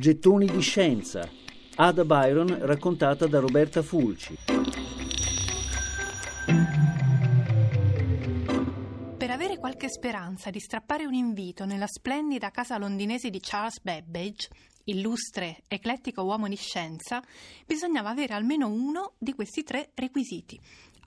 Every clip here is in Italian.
Gettoni di scienza. Ada Byron raccontata da Roberta Fulci. Per avere qualche speranza di strappare un invito nella splendida casa londinese di Charles Babbage, illustre, eclettico uomo di scienza, bisognava avere almeno uno di questi tre requisiti: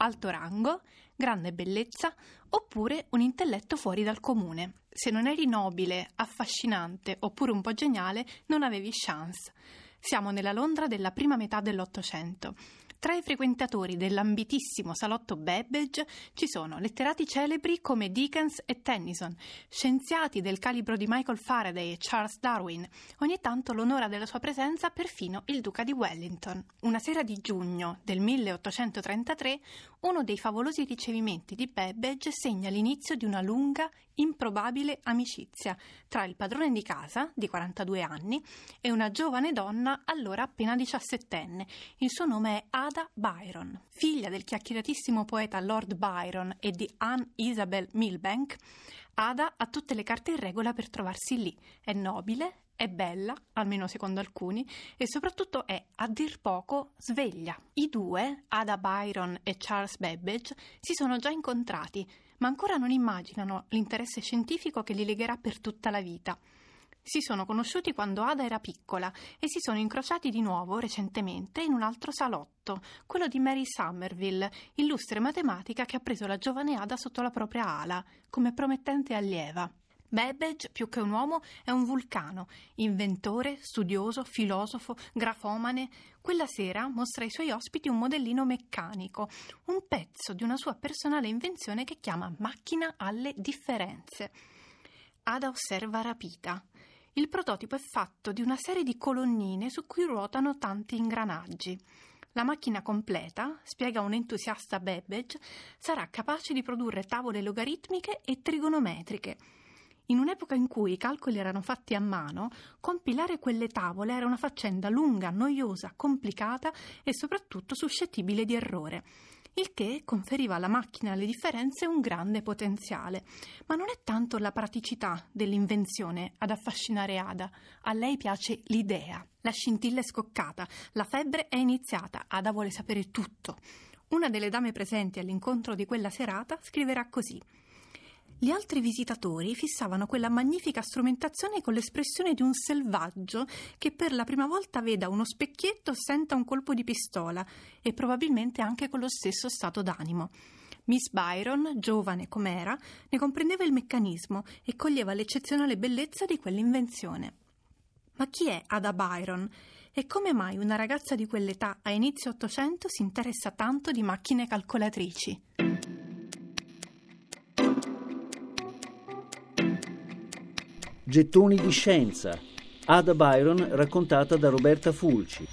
alto rango, grande bellezza oppure un intelletto fuori dal comune. Se non eri nobile, affascinante oppure un po' geniale, non avevi chance. Siamo nella Londra della prima metà dell'Ottocento. Tra i frequentatori dell'ambitissimo salotto Babbage ci sono letterati celebri come Dickens e Tennyson, scienziati del calibro di Michael Faraday e Charles Darwin. Ogni tanto l'onora della sua presenza perfino il duca di Wellington. Una sera di giugno del 1833, uno dei favolosi ricevimenti di Babbage segna l'inizio di una lunga, improbabile amicizia tra il padrone di casa, di 42 anni, e una giovane donna allora appena diciassettenne. Il suo nome è Ada Byron, figlia del chiacchieratissimo poeta Lord Byron e di Anne Isabel Milbank, Ada ha tutte le carte in regola per trovarsi lì. È nobile, è bella, almeno secondo alcuni, e soprattutto è, a dir poco, sveglia. I due, Ada Byron e Charles Babbage, si sono già incontrati, ma ancora non immaginano l'interesse scientifico che li legherà per tutta la vita. Si sono conosciuti quando Ada era piccola e si sono incrociati di nuovo recentemente in un altro salotto, quello di Mary Somerville, illustre matematica che ha preso la giovane Ada sotto la propria ala, come promettente allieva. Babbage, più che un uomo, è un vulcano, inventore, studioso, filosofo, grafomane. Quella sera mostra ai suoi ospiti un modellino meccanico, un pezzo di una sua personale invenzione che chiama macchina alle differenze. Ada osserva rapita. Il prototipo è fatto di una serie di colonnine su cui ruotano tanti ingranaggi. La macchina completa, spiega un entusiasta Babbage, sarà capace di produrre tavole logaritmiche e trigonometriche. In un'epoca in cui i calcoli erano fatti a mano, compilare quelle tavole era una faccenda lunga, noiosa, complicata e soprattutto suscettibile di errore il che conferiva alla macchina le differenze un grande potenziale. Ma non è tanto la praticità dell'invenzione ad affascinare Ada, a lei piace l'idea. La scintilla è scoccata, la febbre è iniziata, Ada vuole sapere tutto. Una delle dame presenti all'incontro di quella serata scriverà così. Gli altri visitatori fissavano quella magnifica strumentazione con l'espressione di un selvaggio che per la prima volta veda uno specchietto senta un colpo di pistola e probabilmente anche con lo stesso stato d'animo. Miss Byron, giovane com'era, ne comprendeva il meccanismo e coglieva l'eccezionale bellezza di quell'invenzione. Ma chi è Ada Byron? E come mai una ragazza di quell'età a inizio Ottocento si interessa tanto di macchine calcolatrici? Gettoni di scienza. Ada Byron raccontata da Roberta Fulci.